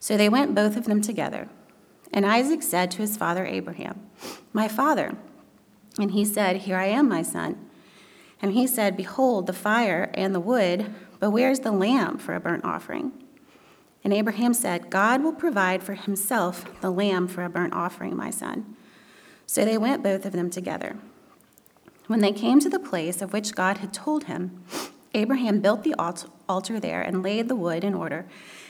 So they went both of them together. And Isaac said to his father Abraham, My father. And he said, Here I am, my son. And he said, Behold, the fire and the wood but where's the lamb for a burnt offering? And Abraham said, God will provide for himself the lamb for a burnt offering, my son. So they went both of them together. When they came to the place of which God had told him, Abraham built the altar there and laid the wood in order,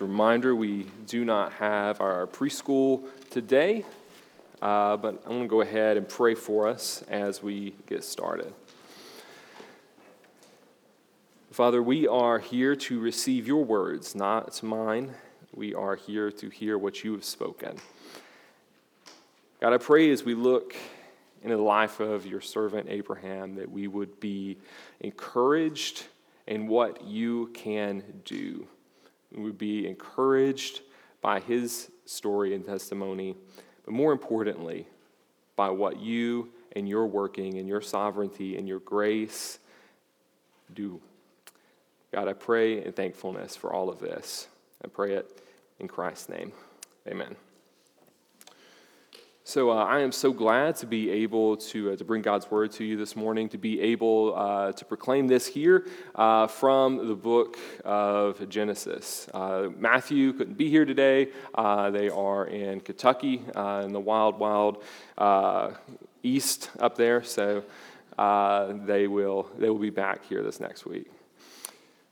A reminder, we do not have our preschool today, uh, but I'm going to go ahead and pray for us as we get started. Father, we are here to receive your words, not mine. We are here to hear what you have spoken. God, I pray as we look into the life of your servant Abraham that we would be encouraged in what you can do. We would be encouraged by his story and testimony, but more importantly, by what you and your working and your sovereignty and your grace do. God, I pray in thankfulness for all of this. I pray it in Christ's name. Amen. So uh, I am so glad to be able to, uh, to bring God's word to you this morning, to be able uh, to proclaim this here uh, from the book of Genesis. Uh, Matthew couldn't be here today. Uh, they are in Kentucky, in the wild, wild east up there. So they, will, they will be back here this next week.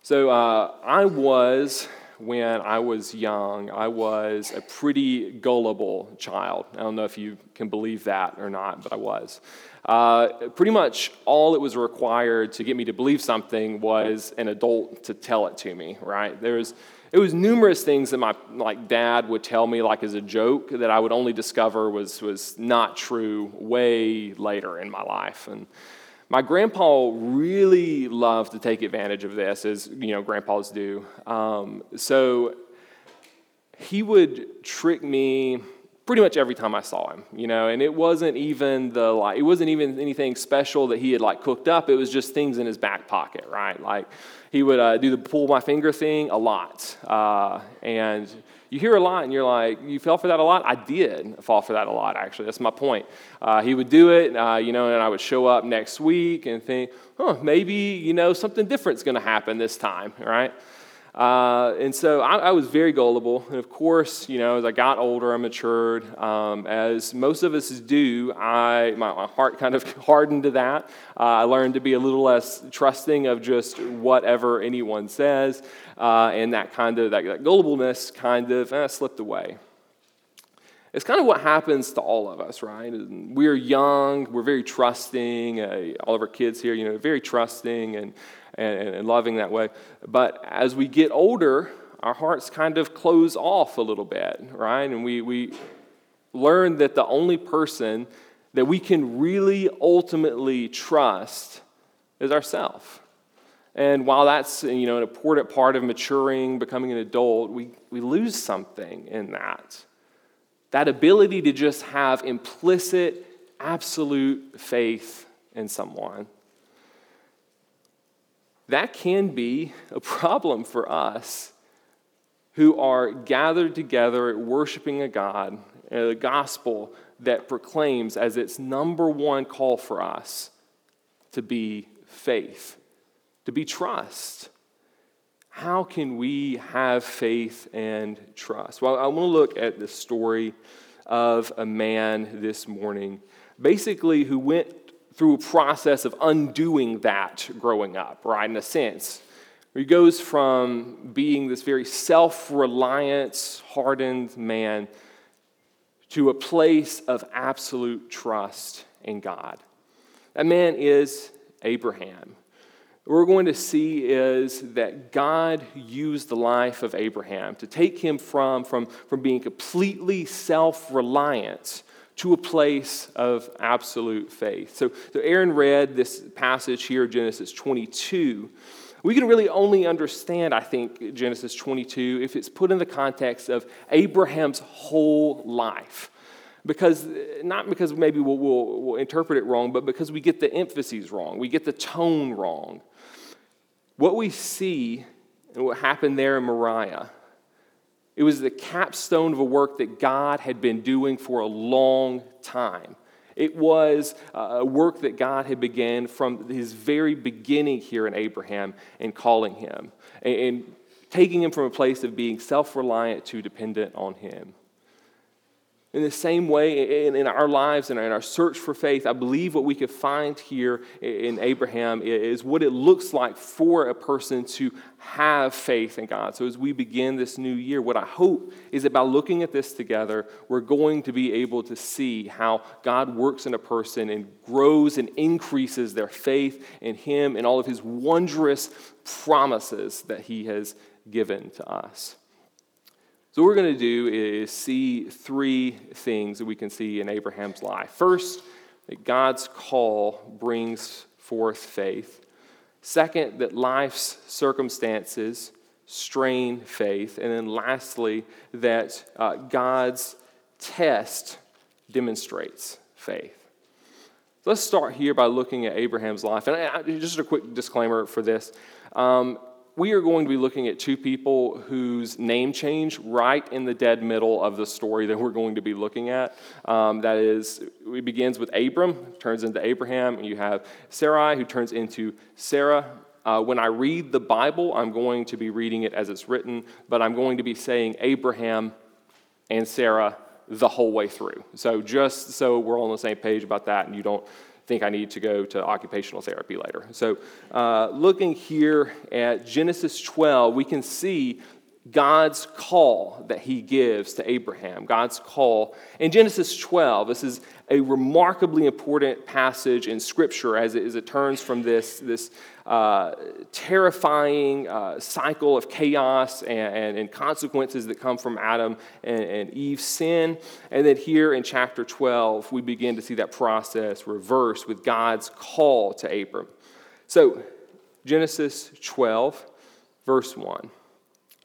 So I was, when I was young, I was a pretty gullible child. I don't know if you can believe that or not, but I was. Uh, pretty much all it was required to get me to believe something was an adult to tell it to me, right? There was, it was numerous things that my like dad would tell me like as a joke that I would only discover was was not true way later in my life. And my grandpa really loved to take advantage of this, as you know, grandpas do. Um, so he would trick me pretty much every time I saw him, you know, and it wasn't even the like, it wasn't even anything special that he had like cooked up. It was just things in his back pocket, right? Like he would uh, do the pull my finger thing a lot, uh, and you hear a lot and you're like, you fell for that a lot? I did fall for that a lot, actually. That's my point. Uh, he would do it, uh, you know, and I would show up next week and think, oh, maybe, you know, something different's going to happen this time, right? Uh, and so I, I, was very gullible. And of course, you know, as I got older, I matured. Um, as most of us do, I, my, my heart kind of hardened to that. Uh, I learned to be a little less trusting of just whatever anyone says. Uh, and that kind of, that, that gullibleness kind of eh, slipped away. It's kind of what happens to all of us, right? We're young, we're very trusting. Uh, all of our kids here, you know, very trusting and, and, and loving that way. But as we get older, our hearts kind of close off a little bit, right? And we, we learn that the only person that we can really ultimately trust is ourselves. And while that's you know, an important part of maturing, becoming an adult, we, we lose something in that. That ability to just have implicit, absolute faith in someone. That can be a problem for us who are gathered together worshiping a God, uh, a gospel that proclaims as its number one call for us to be faith to be trust. How can we have faith and trust? Well, I want to look at the story of a man this morning, basically, who went through a process of undoing that growing up, right, in a sense. He goes from being this very self reliant, hardened man to a place of absolute trust in God. That man is Abraham What we're going to see is that God used the life of Abraham to take him from, from, from being completely self reliant to a place of absolute faith. So, so Aaron read this passage here, Genesis 22. We can really only understand, I think, Genesis 22 if it's put in the context of Abraham's whole life because not because maybe we'll, we'll, we'll, interpret it wrong, but because we get the emphases wrong, we get the tone wrong. What we see and what happened there in Moriah, it was the capstone of a work that God had been doing for a long time. It was uh, a work that God had begun from his very beginning here in Abraham and calling him and taking him from a place of being self reliant to dependent on him. In the same way, in, in our lives and in our search for faith, I believe what we could find here in Abraham is what it looks like for a person to have faith in God. So, as we begin this new year, what I hope is that by looking at this together, we're going to be able to see how God works in a person and grows and increases their faith in Him and all of His wondrous promises that He has given to us. So, what we're going to do is see three things that we can see in Abraham's life. First, that God's call brings forth faith. Second, that life's circumstances strain faith. And then lastly, that uh, God's test demonstrates faith. let's start here by looking at Abraham's life. And I, just a quick disclaimer for this. Um, we are going to be looking at two people whose name change right in the dead middle of the story that we're going to be looking at. Um, that is, it begins with Abram, turns into Abraham, and you have Sarai, who turns into Sarah. Uh, when I read the Bible, I'm going to be reading it as it's written, but I'm going to be saying Abraham and Sarah the whole way through. So just so we're all on the same page about that, and you don't think I need to go to occupational therapy later. So, uh, looking here at Genesis 12, we can see God's call that he gives to Abraham. God's call. In Genesis 12, this is a remarkably important passage in Scripture as it, as it turns from this, this uh, terrifying uh, cycle of chaos and, and, and, consequences that come from Adam and, and Eve's sin. And then here in chapter 12, we begin to see that process reverse with God's call to Abram. So, Genesis 12, verse 1.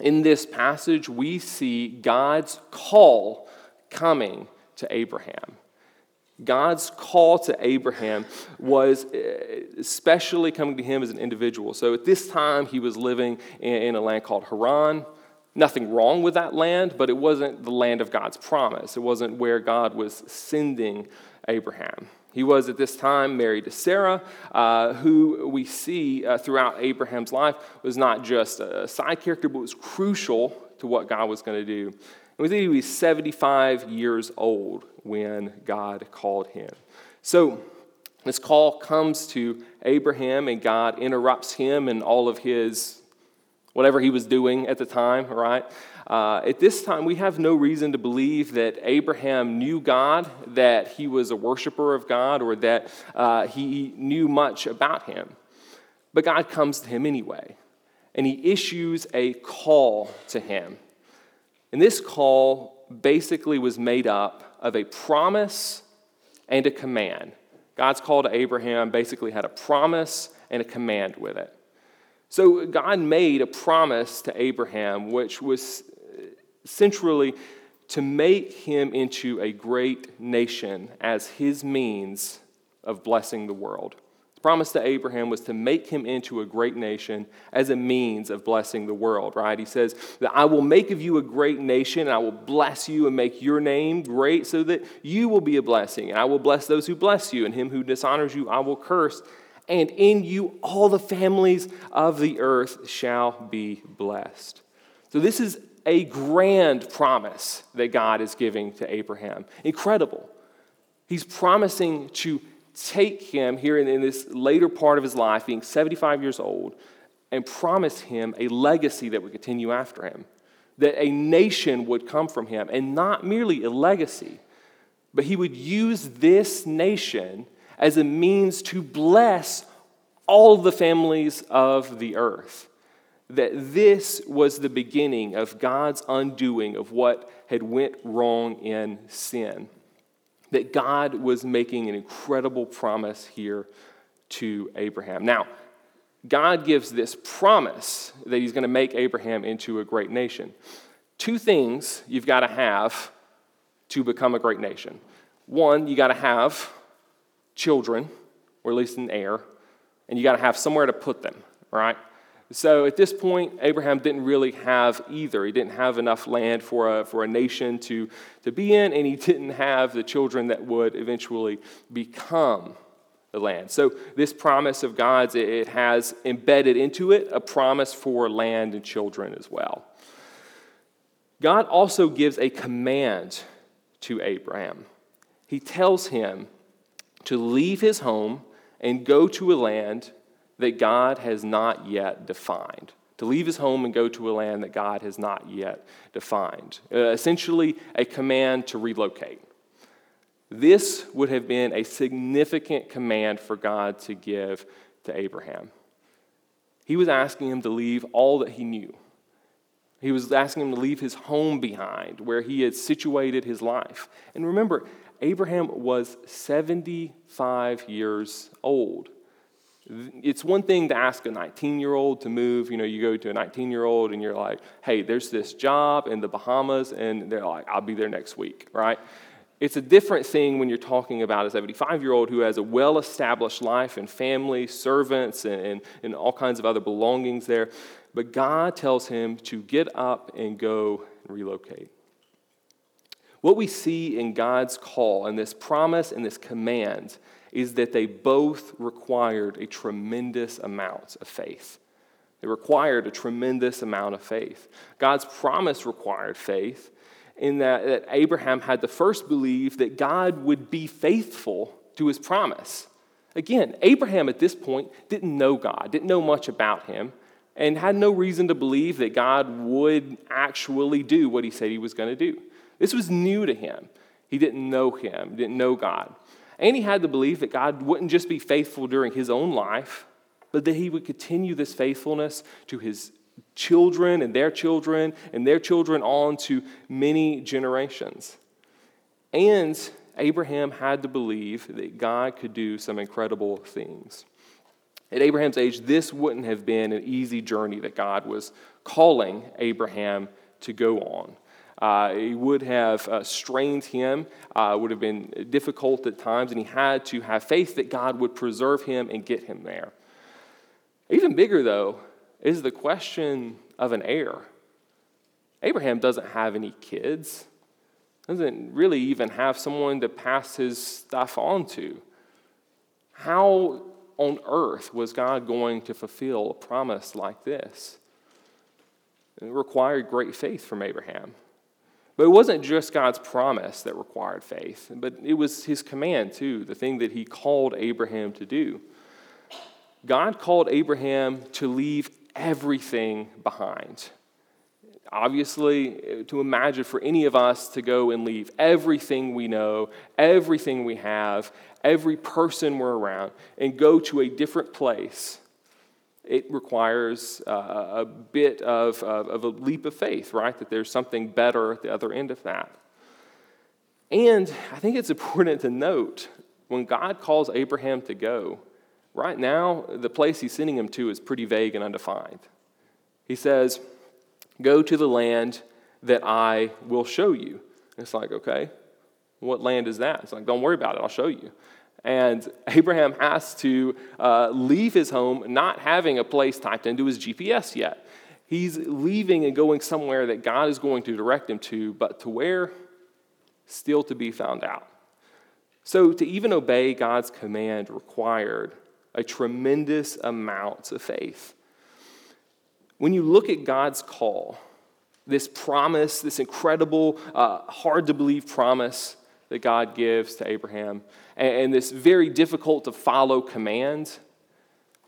in this passage, we see God's call coming to Abraham. God's call to Abraham was uh, especially coming to him as an individual. So at this time, he was living in a land called Haran. nothing wrong with that land, but it wasn't the land of God's promise. It wasn't where God was sending Abraham. He was at this time married to Sarah, uh, who we see uh, throughout Abraham's life was not just a side character, but was crucial to what God was going to do. And we think he was 75 years old when God called him. So this call comes to Abraham, and God interrupts him and all of his whatever he was doing at the time, right? Uh, at this time, we have no reason to believe that Abraham knew God, that he was a worshiper of God, or that uh, he knew much about him. But God comes to him anyway, and he issues a call to him. And this call basically was made up of a promise and a command. God's call to Abraham basically had a promise and a command with it. So God made a promise to Abraham, which was centrally to make him into a great nation as his means of blessing the world. The promise to Abraham was to make him into a great nation as a means of blessing the world, right? He says that I will make of you a great nation, and I will bless you and make your name great so that you will be a blessing. And I will bless those who bless you, and him who dishonors you I will curse and in you all the families of the earth shall be blessed. So, this is a grand promise that God is giving to Abraham. Incredible. He's promising to take him here in, in this later part of his life, being 75 years old, and promise him a legacy that would continue after him, that a nation would come from him, and not merely a legacy, but he would use this nation as a means to bless all the families of the earth. That this was the beginning of God's undoing of what had went wrong in sin. That God was making an incredible promise here to Abraham. Now, God gives this promise that he's going to make Abraham into a great nation. Two things you've got to have to become a great nation. One, you got to have children, or at least an heir, and you got to have somewhere to put them, right? So at this point, Abraham didn't really have either. He didn't have enough land for a, for a nation to, to be in, and he didn't have the children that would eventually become the land. So this promise of God's, it has embedded into it a promise for land and children as well. God also gives a command to Abraham. He tells him to leave his home and go to a land that God has not yet defined. To leave his home and go to a land that God has not yet defined. Uh, essentially, a command to relocate. This would have been a significant command for God to give to Abraham. He was asking him to leave all that he knew. He was asking him to leave his home behind, where he had situated his life. And remember, Abraham was 75 years old. It's one thing to ask a 19 year old to move. You know, you go to a 19 year old and you're like, hey, there's this job in the Bahamas, and they're like, I'll be there next week, right? It's a different thing when you're talking about a 75 year old who has a well established life and family, servants, and, and, and all kinds of other belongings there. But God tells him to get up and go relocate. What we see in God's call and this promise and this command is that they both required a tremendous amount of faith. They required a tremendous amount of faith. God's promise required faith in that, that Abraham had to first believe that God would be faithful to his promise. Again, Abraham at this point didn't know God, didn't know much about him, and had no reason to believe that God would actually do what he said he was going to do. This was new to him. He didn't know him, he didn't know God. And he had to believe that God wouldn't just be faithful during his own life, but that he would continue this faithfulness to his children and their children and their children on to many generations. And Abraham had to believe that God could do some incredible things. At Abraham's age, this wouldn't have been an easy journey that God was calling Abraham to go on. Uh, it would have uh, strained him, uh, would have been difficult at times, and he had to have faith that God would preserve him and get him there. Even bigger, though, is the question of an heir. Abraham doesn't have any kids, doesn't really even have someone to pass his stuff on to. How on earth was God going to fulfill a promise like this? It required great faith from Abraham. But it wasn't just God's promise that required faith, but it was his command too, the thing that he called Abraham to do. God called Abraham to leave everything behind. Obviously, eh, to imagine for any of us to go and leave everything we know, everything we have, every person we're around, and go to a different place it requires uh, a bit of, of, of, a leap of faith, right? That there's something better at the other end of that. And I think it's important to note when God calls Abraham to go, right now, the place he's sending him to is pretty vague and undefined. He says, Go to the land that I will show you. And it's like, okay, what land is that? It's like, don't worry about it, I'll show you. And Abraham has to uh, leave his home not having a place typed into his GPS yet. He's leaving and going somewhere that God is going to direct him to, but to where? Still to be found out. So, to even obey God's command required a tremendous amount of faith. When you look at God's call, this promise, this incredible, uh, hard to believe promise that God gives to Abraham, and, this very difficult to follow command,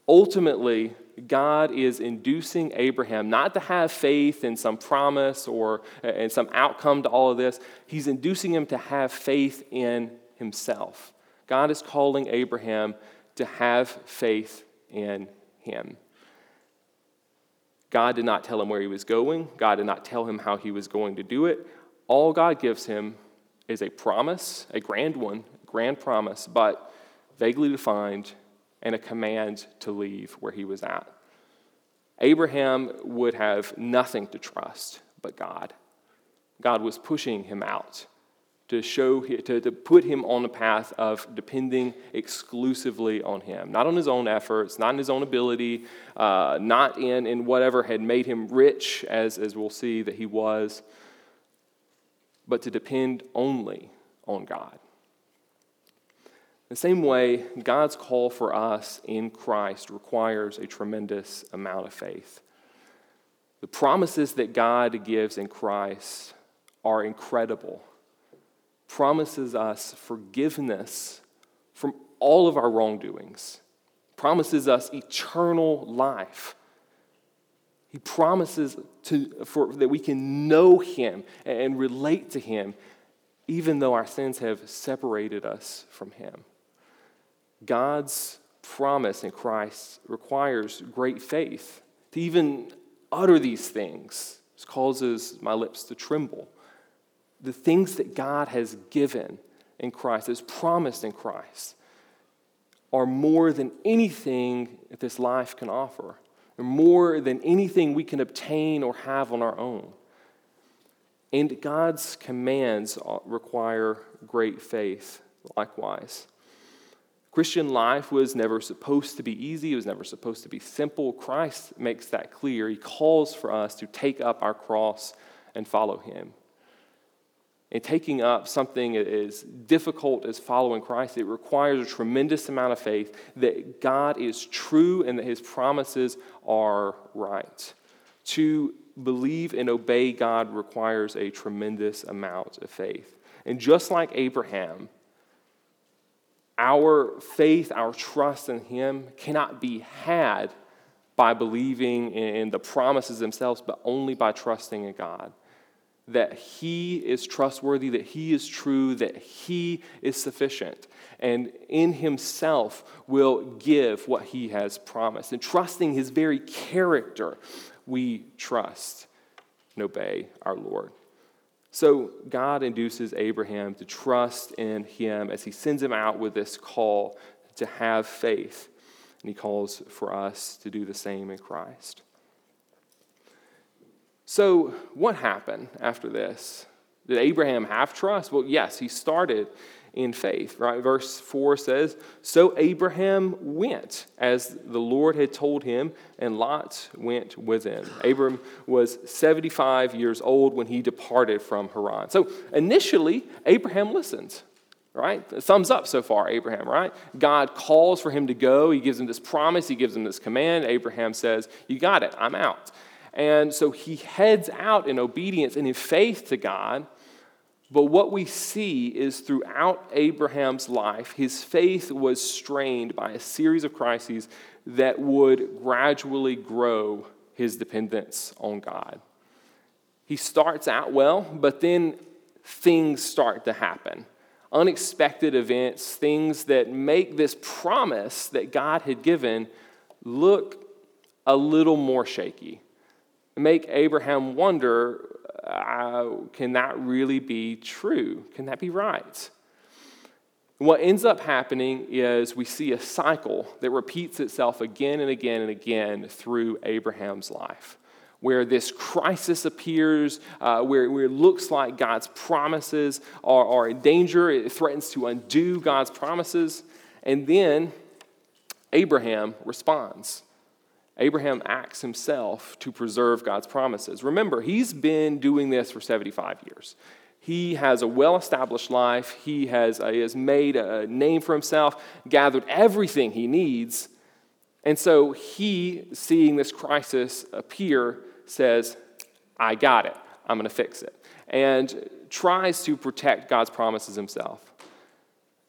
ultimately, God is inducing Abraham not to have faith in some promise or in some outcome to all of this. He's inducing him to have faith in himself. God is calling Abraham to have faith in him. God did not tell him where he was going, God did not tell him how he was going to do it. All God gives him is a promise, a grand one, grand promise, but vaguely defined, and a command to leave where he was at. Abraham would have nothing to trust but God. God was pushing him out to show to, to put him on the path of depending exclusively on him not on his own efforts not in his own ability uh, not in, in whatever had made him rich as, as we'll see that he was but to depend only on god the same way, God's call for us in Christ requires a tremendous amount of faith. The promises that God gives in Christ are incredible. Promises us forgiveness from all of our wrongdoings, promises us eternal life. He promises to, for, that we can know Him and relate to Him, even though our sins have separated us from Him. God's promise in Christ requires great faith. To even utter these things causes my lips to tremble. The things that God has given in Christ, has promised in Christ, are more than anything that this life can offer, more than anything we can obtain or have on our own. And God's commands uh, require great faith likewise. Christian life was never supposed to be easy, it was never supposed to be simple. Christ makes that clear. He calls for us to take up our cross and follow him. And taking up something as difficult as following Christ, it requires a tremendous amount of faith that God is true and that his promises are right. To believe and obey God requires a tremendous amount of faith. And just like Abraham, our faith, our trust in Him cannot be had by believing in the promises themselves, but only by trusting in God. That He is trustworthy, that He is true, that He is sufficient, and in Himself will give what He has promised. And trusting His very character, we trust and obey our Lord. So God induces Abraham to trust in him as he sends him out with this call to have faith. And he calls for us to do the same in Christ. So, what happened after this? Did Abraham have trust? Well, yes, he started in faith, right? Verse 4 says, So Abraham went as the Lord had told him, and Lot went with him. Abram was 75 years old when he departed from Haran. So initially, Abraham listens, right? Thumbs up so far, Abraham, right? God calls for him to go. He gives him this promise, he gives him this command. Abraham says, You got it, I'm out. And so he heads out in obedience and in faith to God. But what we see is throughout Abraham's life, his faith was strained by a series of crises that would gradually grow his dependence on God. He starts out well, but then things start to happen. Unexpected events, things that make this promise that God had given look a little more shaky. Make Abraham wonder uh, can that really be true? Can that be right? what ends up happening is we see a cycle that repeats itself again and again and again through Abraham's life, where this crisis appears, uh, where, where, it looks like God's promises are, are in danger, it threatens to undo God's promises, and then Abraham responds. Abraham acts himself to preserve God's promises. Remember, he's been doing this for 75 years. He has a well established life. He has, uh, has made a name for himself, gathered everything he needs. And so he, seeing this crisis appear, says, I got it. I'm going to fix it. And tries to protect God's promises himself.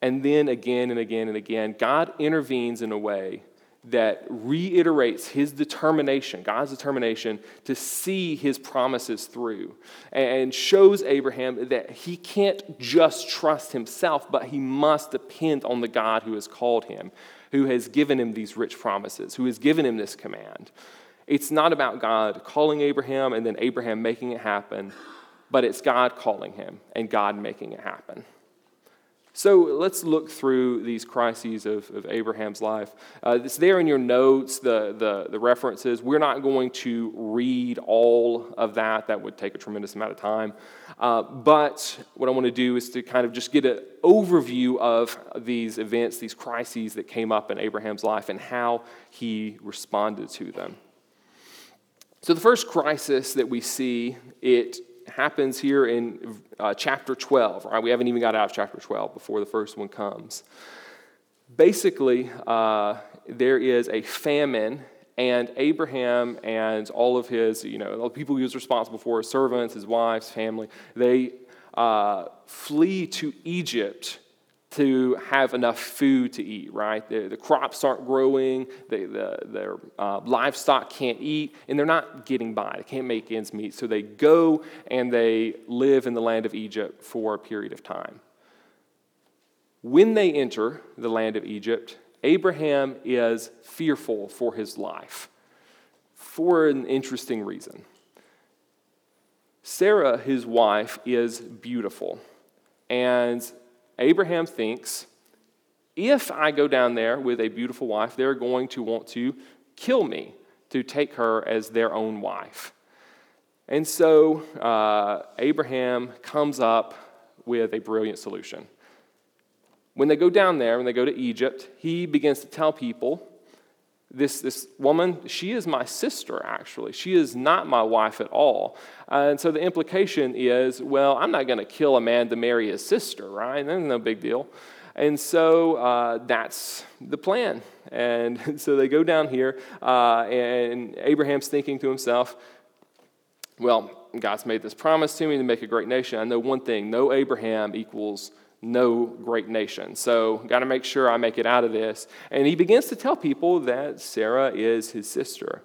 And then again and again and again, God intervenes in a way that reiterates his determination, God's determination to see his promises through, and shows Abraham that he can't just trust himself, but he must depend on the God who has called him, who has given him these rich promises, who has given him this command. It's not about God calling Abraham and then Abraham making it happen, but it's God calling him and God making it happen. So let's look through these crises of, of Abraham's life. Uh, it's there in your notes, the, the, the references. We're not going to read all of that, that would take a tremendous amount of time. Uh, but what I want to do is to kind of just get an overview of these events, these crises that came up in Abraham's life, and how he responded to them. So the first crisis that we see, it happens here in uh, chapter 12. Right? We haven't even got out of chapter 12 before the first one comes. Basically, uh, there is a famine, and Abraham and all of his, you know, the people he was responsible for, his servants, his wives, family, they uh, flee to Egypt to have enough food to eat, right? The, the crops aren't growing, the, the, their uh, livestock can't eat, and they're not getting by. They can't make ends meet. So they go and they live in the land of Egypt for a period of time. When they enter the land of Egypt, Abraham is fearful for his life for an interesting reason. Sarah, his wife, is beautiful. And Abraham thinks if I go down there with a beautiful wife, they're going to want to kill me to take her as their own wife. And so uh, Abraham comes up with a brilliant solution. When they go down there, when they go to Egypt, he begins to tell people this, this woman, she is my sister, actually. She is not my wife at all. Uh, and so the implication is, well, I'm not going to kill a man to marry his sister, right? That's no big deal. And so uh, that's the plan. And so they go down here, uh, and Abraham's thinking to himself, well, God's made this promise to me to make a great nation. I know one thing no Abraham equals no great nation. So, got to make sure I make it out of this. And he begins to tell people that Sarah is his sister.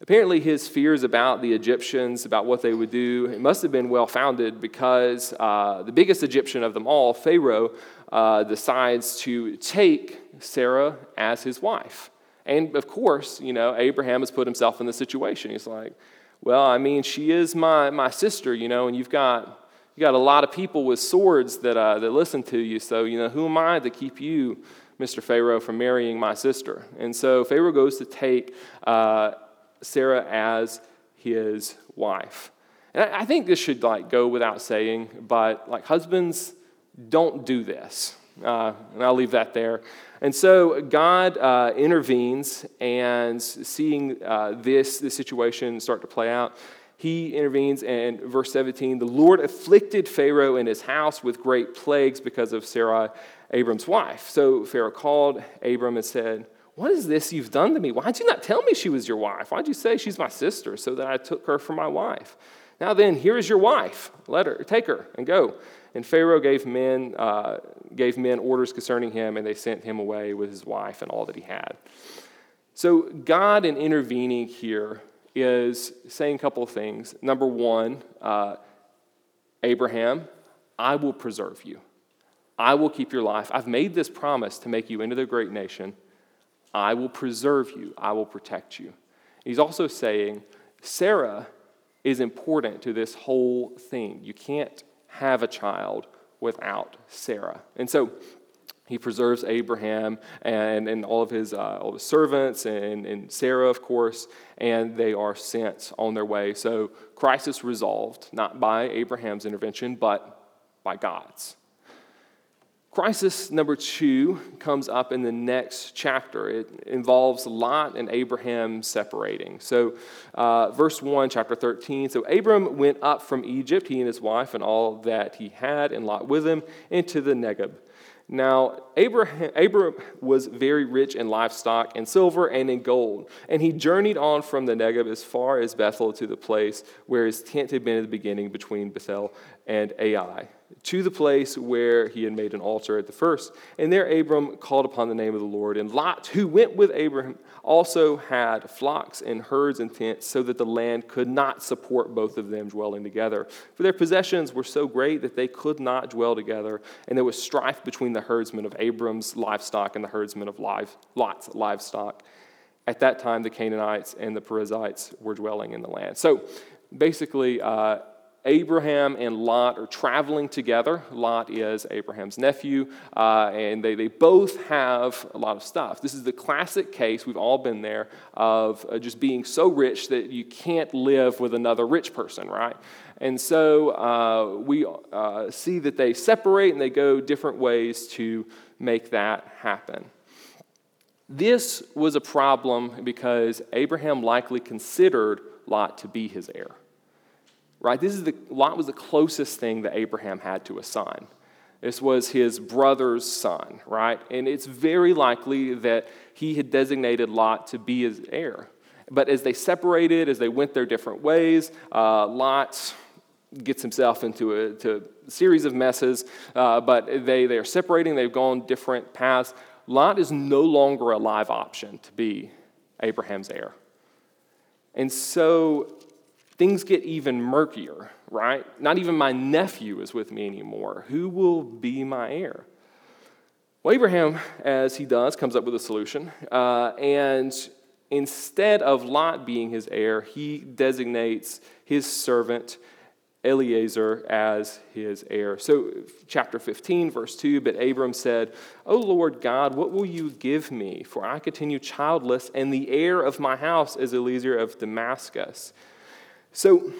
Apparently, his fears about the Egyptians, about what they would do, it must have been well founded because uh, the biggest Egyptian of them all, Pharaoh, uh, decides to take Sarah as his wife. And of course, you know, Abraham has put himself in the situation. He's like, well, I mean, she is my, my sister, you know, and you've got you got a lot of people with swords that, uh, that listen to you. So, you know, who am I to keep you, Mr. Pharaoh, from marrying my sister? And so Pharaoh goes to take uh, Sarah as his wife. And I, I think this should like go without saying, but like husbands, don't do this. Uh, and I'll leave that there. And so God uh, intervenes, and seeing uh, this, this situation start to play out, he intervenes, and verse 17 the Lord afflicted Pharaoh and his house with great plagues because of Sarai, Abram's wife. So Pharaoh called Abram and said, What is this you've done to me? Why'd you not tell me she was your wife? Why'd you say she's my sister so that I took her for my wife? Now then, here is your wife. Let her, take her, and go. And Pharaoh gave men, uh, gave men orders concerning him, and they sent him away with his wife and all that he had. So, God, in intervening here, is saying a couple of things. Number one, uh, Abraham, I will preserve you. I will keep your life. I've made this promise to make you into the great nation. I will preserve you. I will protect you. He's also saying, Sarah is important to this whole thing. You can't have a child without Sarah. And so he preserves Abraham and, and all of his, uh, all his servants and, and Sarah, of course, and they are sent on their way. So crisis resolved, not by Abraham's intervention, but by God's. Crisis number two comes up in the next chapter. It involves Lot and Abraham separating. So, uh, verse 1, chapter 13. So, Abram went up from Egypt, he and his wife, and all that he had, and Lot with him, into the Negeb. Now, Abraham, was very rich in livestock and silver and in gold. And he journeyed on from the Negeb as far as Bethel to the place where his tent had been at the beginning between Bethel and Ai to the place where he had made an altar at the first. And there Abram called upon the name of the Lord. And Lot, who went with Abram, also had flocks and herds and tents, so that the land could not support both of them dwelling together. For their possessions were so great that they could not dwell together, and there was strife between the herdsmen of Abram's livestock and the herdsmen of Lot's livestock. At that time, the Canaanites and the Perizzites were dwelling in the land. So basically, uh, Abraham and Lot are traveling together. Lot is Abraham's nephew, uh, and they, they both have a lot of stuff. This is the classic case, we've all been there, of uh, just being so rich that you can't live with another rich person, right? And so uh, we uh, see that they separate and they go different ways to make that happen. This was a problem because Abraham likely considered Lot to be his heir right? This is the, Lot was the closest thing that Abraham had to a son. This was his brother's son, right? And it's very likely that he had designated Lot to be his heir. But as they separated, as they went their different ways, uh, Lot gets himself into a, a series of messes. Uh, but they, they are separating, they've gone different paths. Lot is no longer a live option to be Abraham's heir. And so things get even murkier, right? Not even my nephew is with me anymore. Who will be my heir? Well, Abraham, as he does, comes up with a solution. Uh, and instead of Lot being his heir, he designates his servant Eliezer as his heir. So, chapter 15, verse 2 But Abram said, O Lord God, what will you give me? For I continue childless, and the heir of my house is Eliezer of Damascus. So,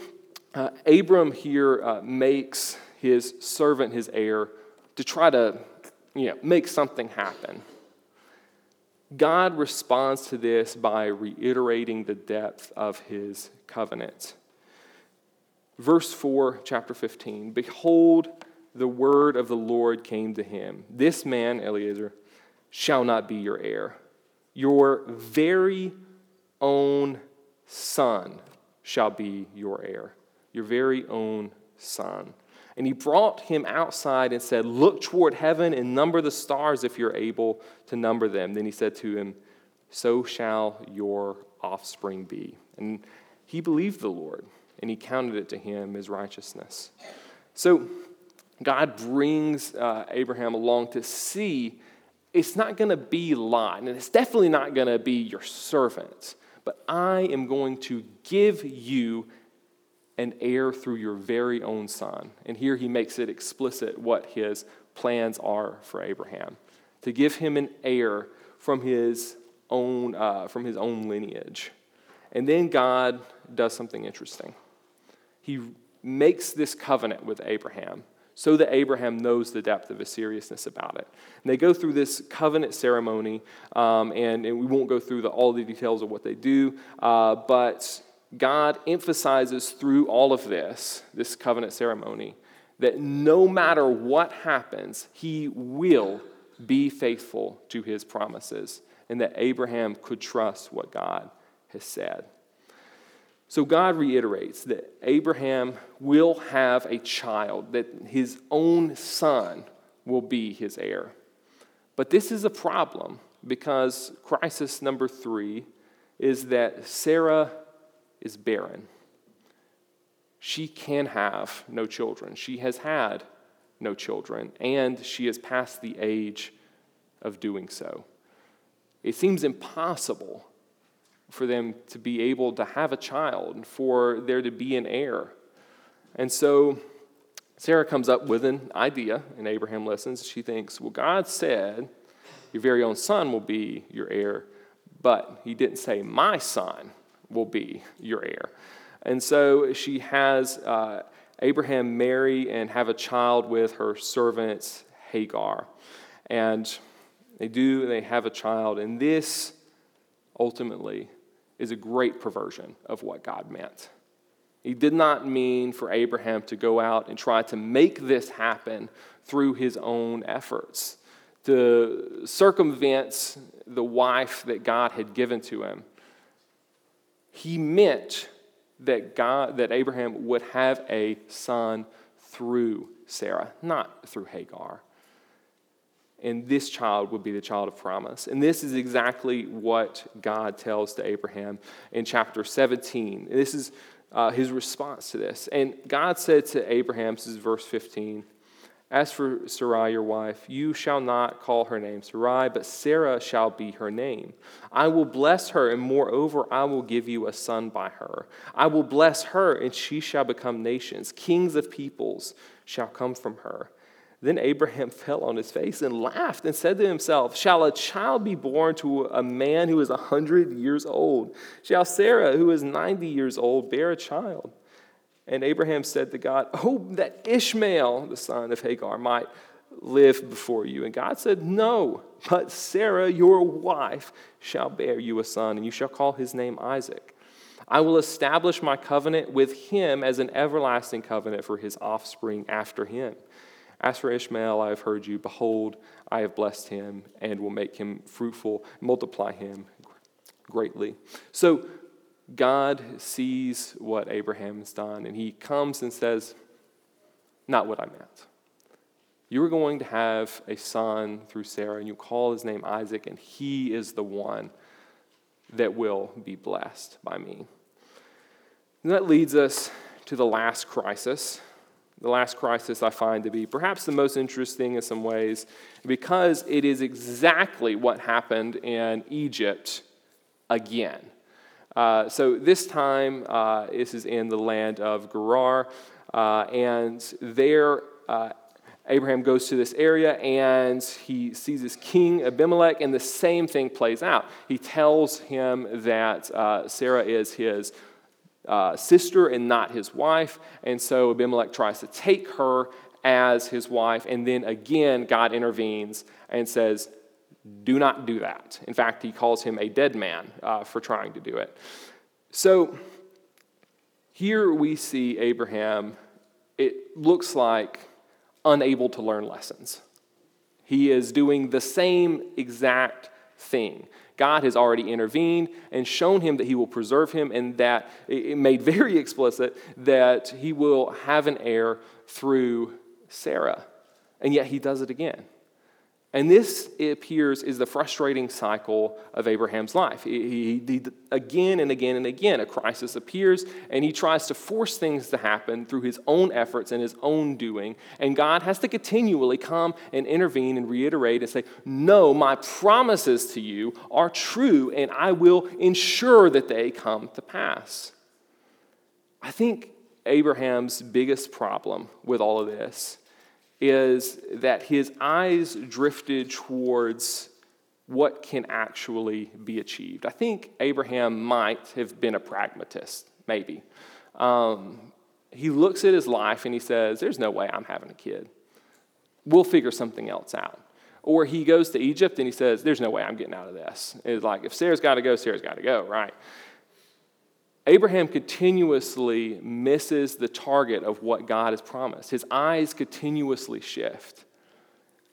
uh, Abram here uh, makes his servant his heir to try to you know, make something happen. God responds to this by reiterating the depth of his covenant. Verse 4, chapter 15 Behold, the word of the Lord came to him. This man, Eliezer, shall not be your heir. Your very own son shall be your heir, your very own son. And he brought him outside and said, Look toward heaven and number the stars if you're able to number them. Then he said to him, So shall your offspring be. And he believed the Lord, and he counted it to him as righteousness. So God brings uh, Abraham along to see it's not going to be Lot, and it's definitely not going to be your servant but I am going to give you an heir through your very own son. And here he makes it explicit what his plans are for Abraham to give him an heir from his own, uh, from his own lineage. And then God does something interesting. He makes this covenant with Abraham so that Abraham knows the depth of his seriousness about it. And they go through this covenant ceremony, um, and, and, we won't go through the, all the details of what they do, uh, but God emphasizes through all of this, this covenant ceremony, that no matter what happens, he will be faithful to his promises, and that Abraham could trust what God has said. So God reiterates that Abraham will have a child, that his own son will be his heir. But this is a problem because crisis number three is that Sarah is barren. She can have no children. She has had no children, and she is past the age of doing so. It seems impossible for them to be able to have a child, for there to be an heir. And so Sarah comes up with an idea, and Abraham listens. She thinks, Well, God said your very own son will be your heir, but he didn't say, My son will be your heir. And so she has uh, Abraham marry and have a child with her servant Hagar. And they do, they have a child. And this ultimately is a great perversion of what God meant. He did not mean for Abraham to go out and try to make this happen through his own efforts, to circumvent the wife that God had given to him. He meant that God that Abraham would have a son through Sarah, not through Hagar and this child would be the child of promise. And this is exactly what God tells to Abraham in chapter 17. This is uh, his response to this. And God said to Abraham, this is verse 15, As for Sarai, your wife, you shall not call her name Sarai, but Sarah shall be her name. I will bless her, and moreover, I will give you a son by her. I will bless her, and she shall become nations. Kings of peoples shall come from her. Then Abraham fell on his face and laughed and said to himself, Shall a child be born to a man who is a hundred years old? Shall Sarah, who is ninety years old, bear a child? And Abraham said to God, Oh, that Ishmael, the son of Hagar, might live before you. And God said, No, but Sarah, your wife, shall bear you a son, and you shall call his name Isaac. I will establish my covenant with him as an everlasting covenant for his offspring after him. As for Ishmael, I have heard you. Behold, I have blessed him and will make him fruitful, multiply him greatly. So God sees what Abraham has done, and he comes and says, Not what I meant. You are going to have a son through Sarah, and you call his name Isaac, and he is the one that will be blessed by me. And that leads us to the last crisis the last crisis I find to be perhaps the most interesting in some ways because it is exactly what happened in Egypt again. Uh, so this time, uh, this is in the land of Gerar, uh, and there uh, Abraham goes to this area and he sees this king Abimelech, and the same thing plays out. He tells him that uh, Sarah is his uh, sister and not his wife. And so Abimelech tries to take her as his wife. And then again, God intervenes and says, Do not do that. In fact, he calls him a dead man uh, for trying to do it. So here we see Abraham, it looks like unable to learn lessons. He is doing the same exact thing. God has already intervened and shown him that he will preserve him, and that it made very explicit that he will have an heir through Sarah. And yet he does it again. And this, it appears, is the frustrating cycle of Abraham's life. He, he, again and again and again, a crisis appears, and he tries to force things to happen through his own efforts and his own doing. And God has to continually come and intervene and reiterate and say, No, my promises to you are true, and I will ensure that they come to pass. I think Abraham's biggest problem with all of this is that his eyes drifted towards what can actually be achieved. I think Abraham might have been a pragmatist, maybe. Um, he looks at his life and he says, There's no way I'm having a kid. We'll figure something else out. Or he goes to Egypt and he says, There's no way I'm getting out of this. It's like, if Sarah's got to go, Sarah's got to go, right? Abraham continuously misses the target of what God has promised. His eyes continuously shift.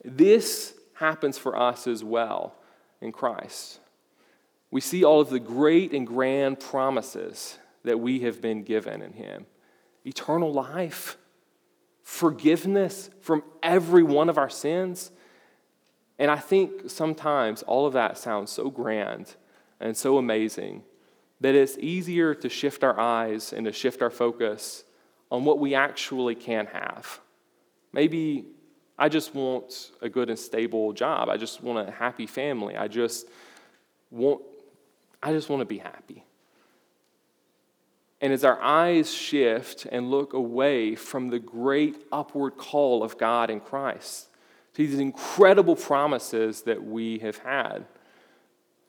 This happens for us as well in Christ. We see all of the great and grand promises that we have been given in Him eternal life, forgiveness from every one of our sins. And I think sometimes all of that sounds so grand and so amazing that it's easier to shift our eyes and to shift our focus on what we actually can have. Maybe I just want a good and stable job. I just want a happy family. I just want I just want to be happy. And as our eyes shift and look away from the great upward call of God in Christ, to these incredible promises that we have had,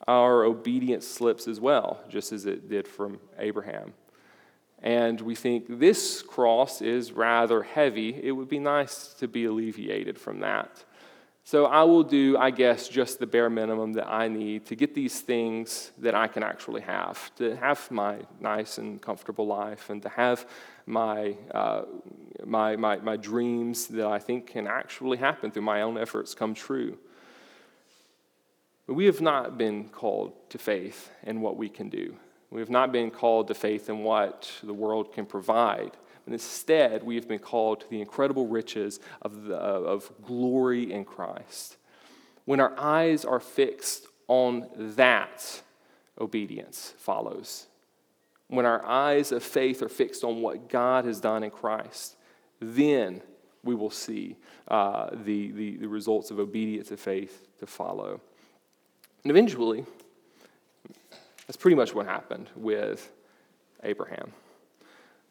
our obedience slips as well, just as it did from Abraham. And we think this cross is rather heavy. It would be nice to be alleviated from that. So I will do, I guess, just the bare minimum that I need to get these things that I can actually have, to have my nice and comfortable life, and to have my, uh, my, my, my dreams that I think can actually happen through my own efforts come true. We have not been called to faith in what we can do. We have not been called to faith in what the world can provide. But instead, we have been called to the incredible riches of, the, of glory in Christ. When our eyes are fixed on that, obedience follows. When our eyes of faith are fixed on what God has done in Christ, then we will see uh, the, the, the results of obedience of faith to follow. And eventually, that's pretty much what happened with Abraham.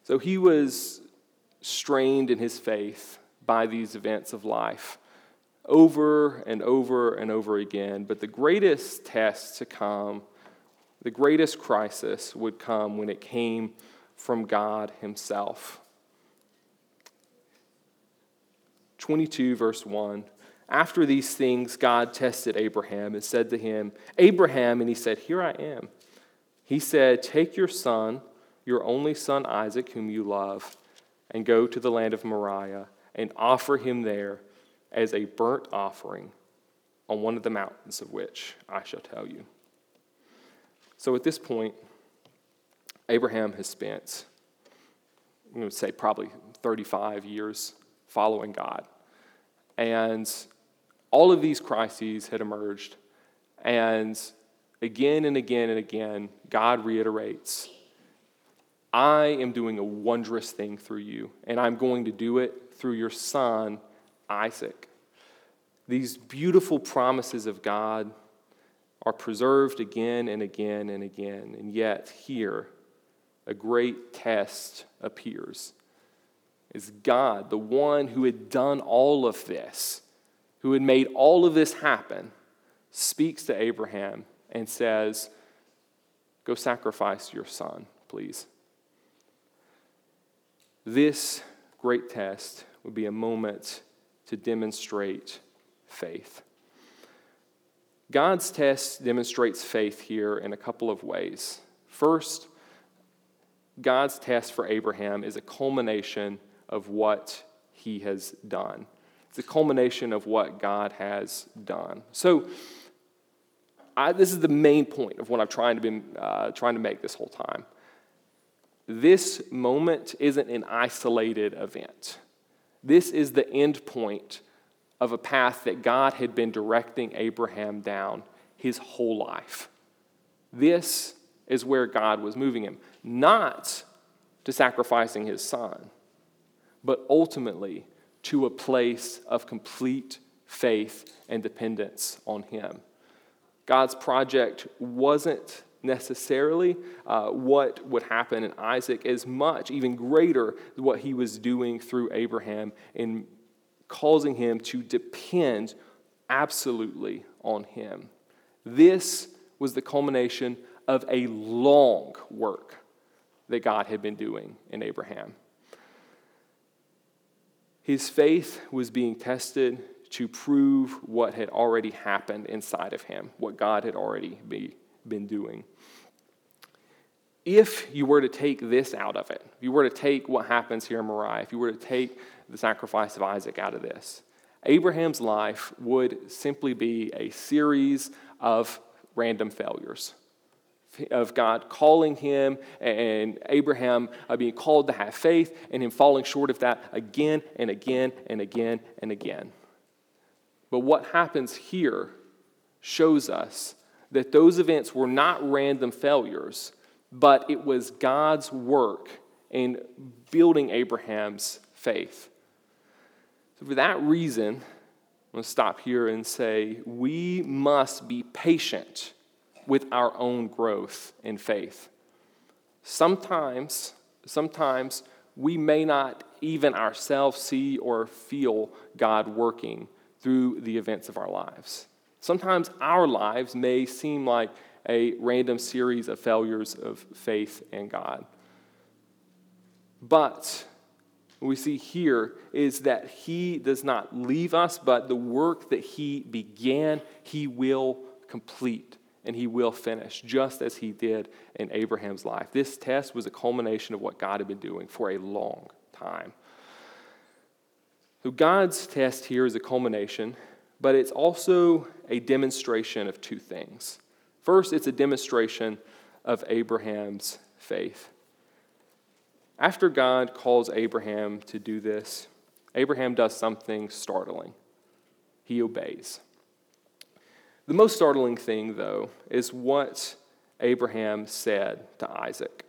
So he was strained in his faith by these events of life over and over and over again. But the greatest test to come, the greatest crisis would come when it came from God Himself. 22, verse 1. After these things, God tested Abraham and said to him, Abraham, and he said, Here I am. He said, Take your son your only son Isaac, whom you love, and go to the land of Moriah and offer him there as a burnt offering on one of the mountains of which I shall tell you. So at this point, Abraham has spent, I'm going to say probably 35 years following God. And all of these crises had emerged. And again and again and again, God reiterates I am doing a wondrous thing through you, and I'm going to do it through your son, Isaac. These beautiful promises of God are preserved again and again and again, and yet here, a great test appears. Is God, the one who had done all of this, who had made all of this happen, speaks to Abraham and says, Go sacrifice your son, please. This great test would be a moment to demonstrate faith. God's test demonstrates faith here in a couple of ways. First, God's test for Abraham is a culmination of what he has done. It's culmination of what God has done. So, I, this is the main point of what I'm trying to, be, uh, trying to make this whole time this moment isn't an isolated event. This is the end point of a path that God had been directing Abraham down his whole life. This is where God was moving him, not to sacrificing his son, but ultimately to a place of complete faith and dependence on him. God's project wasn't necessarily uh, what would happen in Isaac, as much, even greater, what he was doing through Abraham in causing him to depend absolutely on him. This was the culmination of a long work that God had been doing in Abraham. His faith was being tested to prove what had already happened inside of him, what God had already be, been doing. If you were to take this out of it, if you were to take what happens here in Moriah, if you were to take the sacrifice of Isaac out of this, Abraham's life would simply be a series of random failures of God calling him and Abraham uh, being called to have faith and him falling short of that again and again and again and again. But what happens here shows us that those events were not random failures, but it was God's work in building Abraham's faith. So, for that reason, I'm going to stop here and say we must be patient with our own growth in faith. Sometimes, sometimes we may not even ourselves see or feel God working through the events of our lives. Sometimes our lives may seem like a random series of failures of faith in God. But what we see here is that He does not leave us, but the work that He began, He will complete and He will finish, just as He did in Abraham's life. This test was a culmination of what God had been doing for a long time. So, God's test here is a culmination, but it's also a demonstration of two things. First, it's a demonstration of Abraham's faith. After God calls Abraham to do this, Abraham does something startling. He obeys. The most startling thing, though, is what Abraham said to Isaac.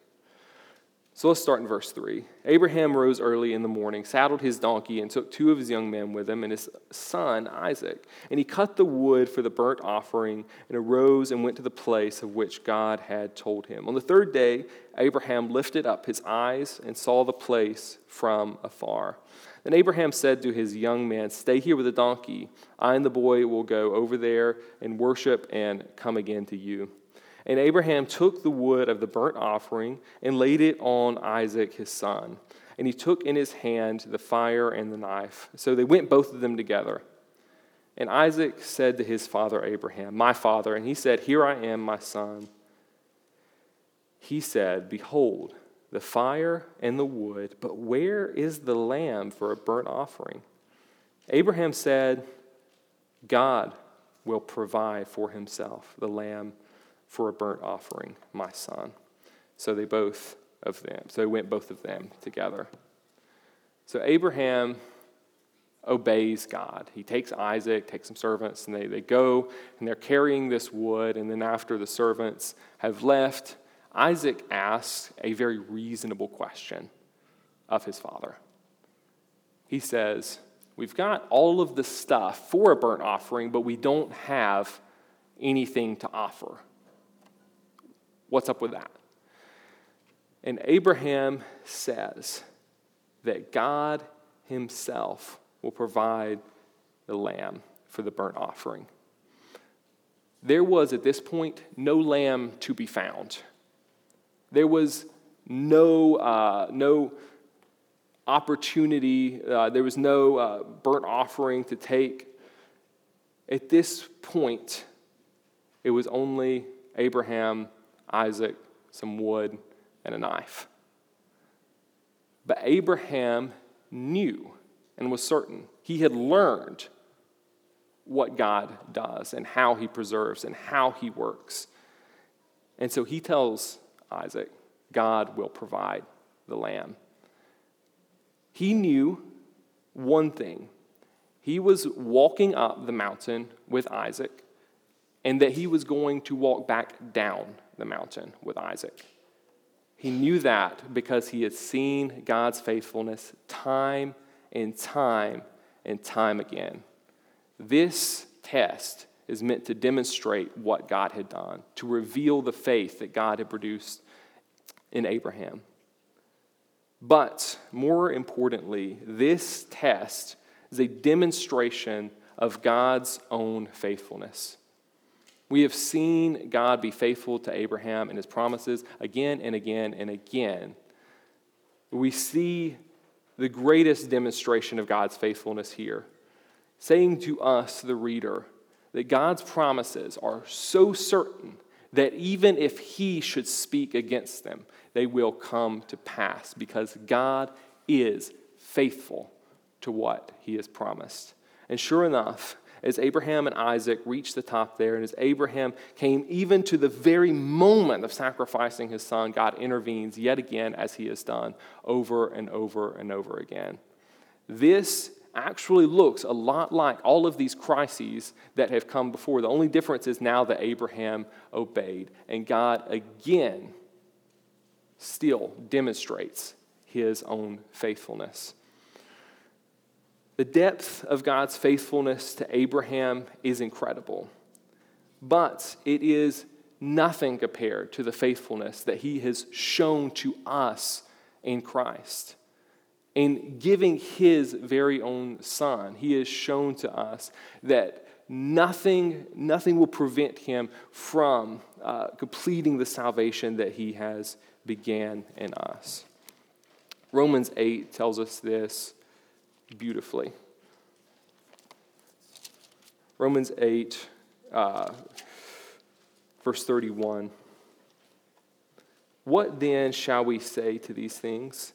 So let's start in verse 3. Abraham rose early in the morning, saddled his donkey, and took two of his young men with him and his son Isaac. And he cut the wood for the burnt offering and arose and went to the place of which God had told him. On the third day, Abraham lifted up his eyes and saw the place from afar. Then Abraham said to his young man, Stay here with the donkey. I and the boy will go over there and worship and come again to you. And Abraham took the wood of the burnt offering and laid it on Isaac his son. And he took in his hand the fire and the knife. So they went both of them together. And Isaac said to his father Abraham, My father. And he said, Here I am, my son. He said, Behold, the fire and the wood, but where is the lamb for a burnt offering? Abraham said, God will provide for himself the lamb for a burnt offering, my son. So they both of them, so they went both of them together. So Abraham obeys God. He takes Isaac, takes some servants, and they, they go and they're carrying this wood. And then after the servants have left, Isaac asks a very reasonable question of his father. He says, We've got all of the stuff for a burnt offering, but we don't have anything to offer. What's up with that? And Abraham says that God himself will provide the lamb for the burnt offering. There was at this point no lamb to be found. There was no, uh, no opportunity, uh, there was no uh, burnt offering to take. At this point, it was only Abraham Isaac some wood and a knife. But Abraham knew and was certain. He had learned what God does and how he preserves and how he works. And so he tells Isaac, God will provide the lamb. He knew one thing. He was walking up the mountain with Isaac, and that he was going to walk back down the mountain with Isaac. He knew that because he had seen God's faithfulness time and time and time again. This test is meant to demonstrate what God had done, to reveal the faith that God had produced in Abraham. But more importantly, this test is a demonstration of God's own faithfulness. We have seen God be faithful to Abraham and his promises again and again and again. We see the greatest demonstration of God's faithfulness here, saying to us, the reader, that God's promises are so certain that even if he should speak against them, they will come to pass because God is faithful to what he has promised. And sure enough, as Abraham and Isaac reached the top there, and as Abraham came even to the very moment of sacrificing his son, God intervenes yet again, as he has done over and over and over again. This actually looks a lot like all of these crises that have come before. The only difference is now that Abraham obeyed, and God again still demonstrates his own faithfulness. The depth of God's faithfulness to Abraham is incredible, but it is nothing compared to the faithfulness that he has shown to us in Christ. In giving his very own son, he has shown to us that nothing, nothing will prevent him from uh, completing the salvation that he has began in us. Romans 8 tells us this beautifully. Romans 8, uh, verse 31. What then shall we say to these things?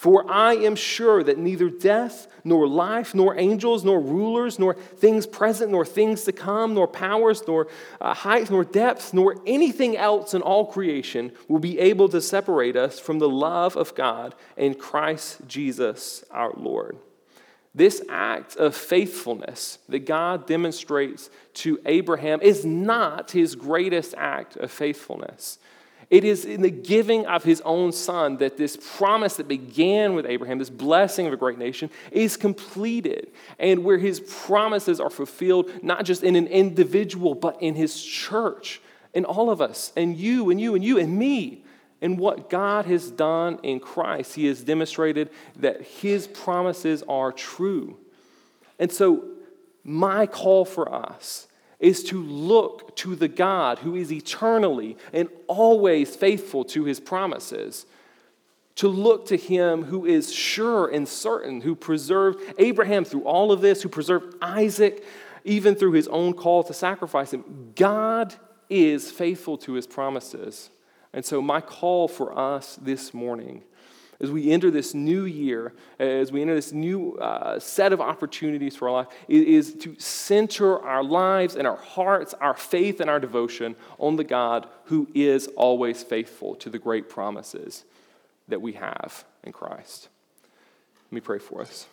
For I am sure that neither death, nor life, nor angels, nor rulers, nor things present, nor things to come, nor powers, nor uh, height, nor depth, nor anything else in all creation will be able to separate us from the love of God in Christ Jesus our Lord. This act of faithfulness that God demonstrates to Abraham is not his greatest act of faithfulness. It is in the giving of his own son that this promise that began with Abraham, this blessing of a great nation, is completed. And where his promises are fulfilled, not just in an individual, but in his church, in all of us, and you, and you, and you, and me. And what God has done in Christ, he has demonstrated that his promises are true. And so, my call for us is to look to the God who is eternally and always faithful to his promises. To look to him who is sure and certain, who preserved Abraham through all of this, who preserved Isaac even through his own call to sacrifice him. God is faithful to his promises. And so, my call for us this morning as we enter this new year, as we enter this new uh, set of opportunities for our life, is to center our lives and our hearts, our faith and our devotion on the God who is always faithful to the great promises that we have in Christ. Let me pray for us.